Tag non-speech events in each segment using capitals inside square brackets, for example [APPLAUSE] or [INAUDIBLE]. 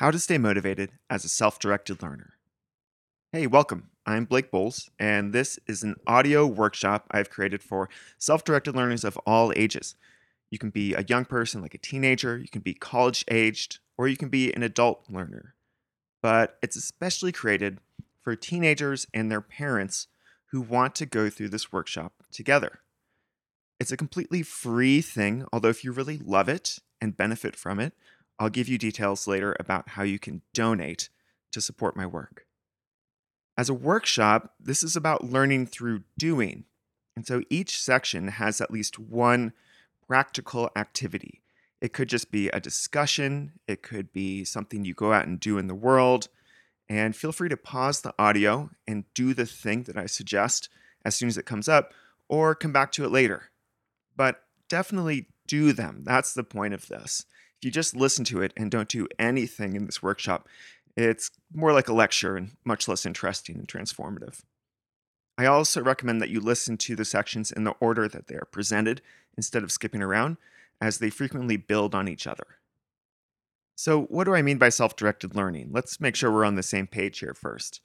How to Stay Motivated as a Self Directed Learner. Hey, welcome. I'm Blake Boles, and this is an audio workshop I've created for self directed learners of all ages. You can be a young person, like a teenager, you can be college aged, or you can be an adult learner. But it's especially created for teenagers and their parents who want to go through this workshop together. It's a completely free thing, although if you really love it and benefit from it, I'll give you details later about how you can donate to support my work. As a workshop, this is about learning through doing. And so each section has at least one practical activity. It could just be a discussion, it could be something you go out and do in the world. And feel free to pause the audio and do the thing that I suggest as soon as it comes up, or come back to it later. But definitely do them. That's the point of this. If you just listen to it and don't do anything in this workshop, it's more like a lecture and much less interesting and transformative. I also recommend that you listen to the sections in the order that they are presented instead of skipping around, as they frequently build on each other. So, what do I mean by self directed learning? Let's make sure we're on the same page here first.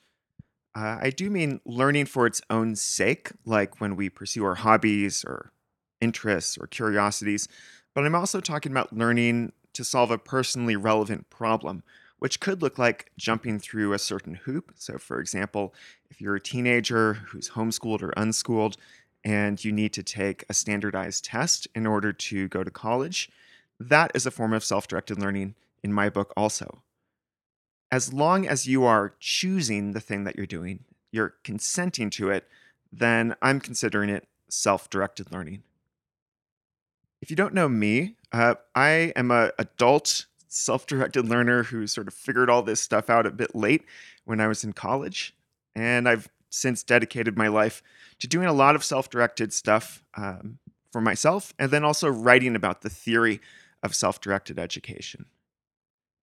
Uh, I do mean learning for its own sake, like when we pursue our hobbies or interests or curiosities, but I'm also talking about learning to solve a personally relevant problem, which could look like jumping through a certain hoop. So, for example, if you're a teenager who's homeschooled or unschooled and you need to take a standardized test in order to go to college, that is a form of self directed learning in my book, also. As long as you are choosing the thing that you're doing, you're consenting to it, then I'm considering it self directed learning. If you don't know me, uh, I am a adult self-directed learner who sort of figured all this stuff out a bit late when I was in college, and I've since dedicated my life to doing a lot of self-directed stuff um, for myself, and then also writing about the theory of self-directed education.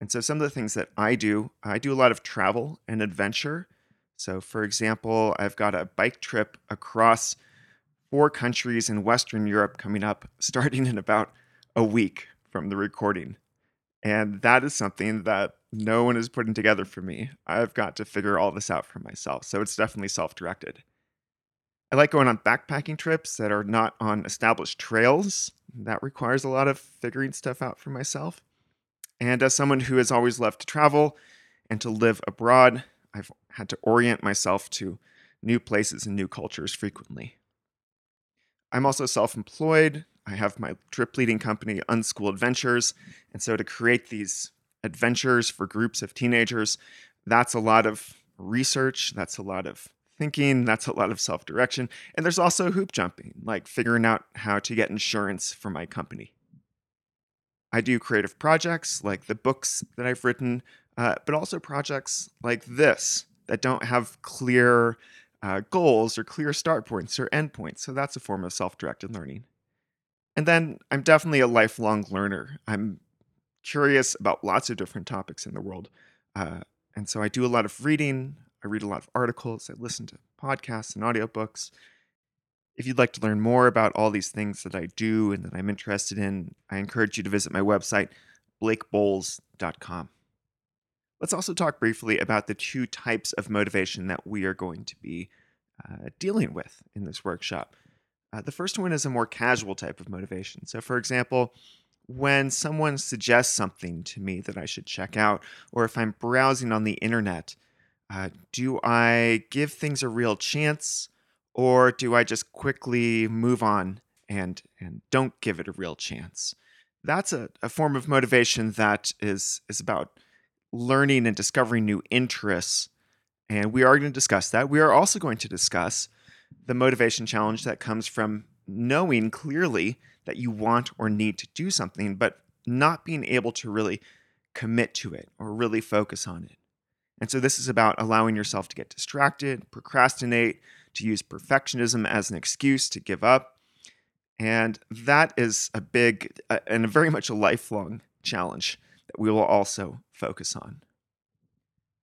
And so, some of the things that I do, I do a lot of travel and adventure. So, for example, I've got a bike trip across four countries in Western Europe coming up, [LAUGHS] starting in about a week from the recording. And that is something that no one is putting together for me. I've got to figure all this out for myself. So it's definitely self directed. I like going on backpacking trips that are not on established trails. That requires a lot of figuring stuff out for myself. And as someone who has always loved to travel and to live abroad, I've had to orient myself to new places and new cultures frequently. I'm also self employed. I have my trip leading company, Unschool Adventures. And so to create these adventures for groups of teenagers, that's a lot of research, that's a lot of thinking, that's a lot of self direction. And there's also hoop jumping, like figuring out how to get insurance for my company. I do creative projects like the books that I've written, uh, but also projects like this that don't have clear uh, goals or clear start points or end points. So that's a form of self directed learning. And then I'm definitely a lifelong learner. I'm curious about lots of different topics in the world. Uh, and so I do a lot of reading, I read a lot of articles, I listen to podcasts and audiobooks. If you'd like to learn more about all these things that I do and that I'm interested in, I encourage you to visit my website, blakeboles.com. Let's also talk briefly about the two types of motivation that we are going to be uh, dealing with in this workshop. Uh, the first one is a more casual type of motivation. So, for example, when someone suggests something to me that I should check out, or if I'm browsing on the internet, uh, do I give things a real chance, or do I just quickly move on and and don't give it a real chance? That's a, a form of motivation that is is about learning and discovering new interests. And we are going to discuss that. We are also going to discuss the motivation challenge that comes from knowing clearly that you want or need to do something, but not being able to really commit to it or really focus on it. And so this is about allowing yourself to get distracted, procrastinate, to use perfectionism as an excuse to give up. And that is a big and very much a lifelong challenge that we will also focus on.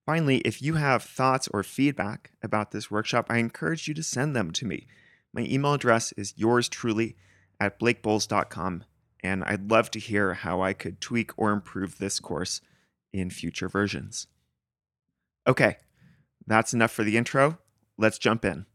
Finally, if you have thoughts or feedback about this workshop, I encourage you to send them to me. My email address is yours truly at blakeboles.com, and I'd love to hear how I could tweak or improve this course in future versions. Okay, that's enough for the intro. Let's jump in.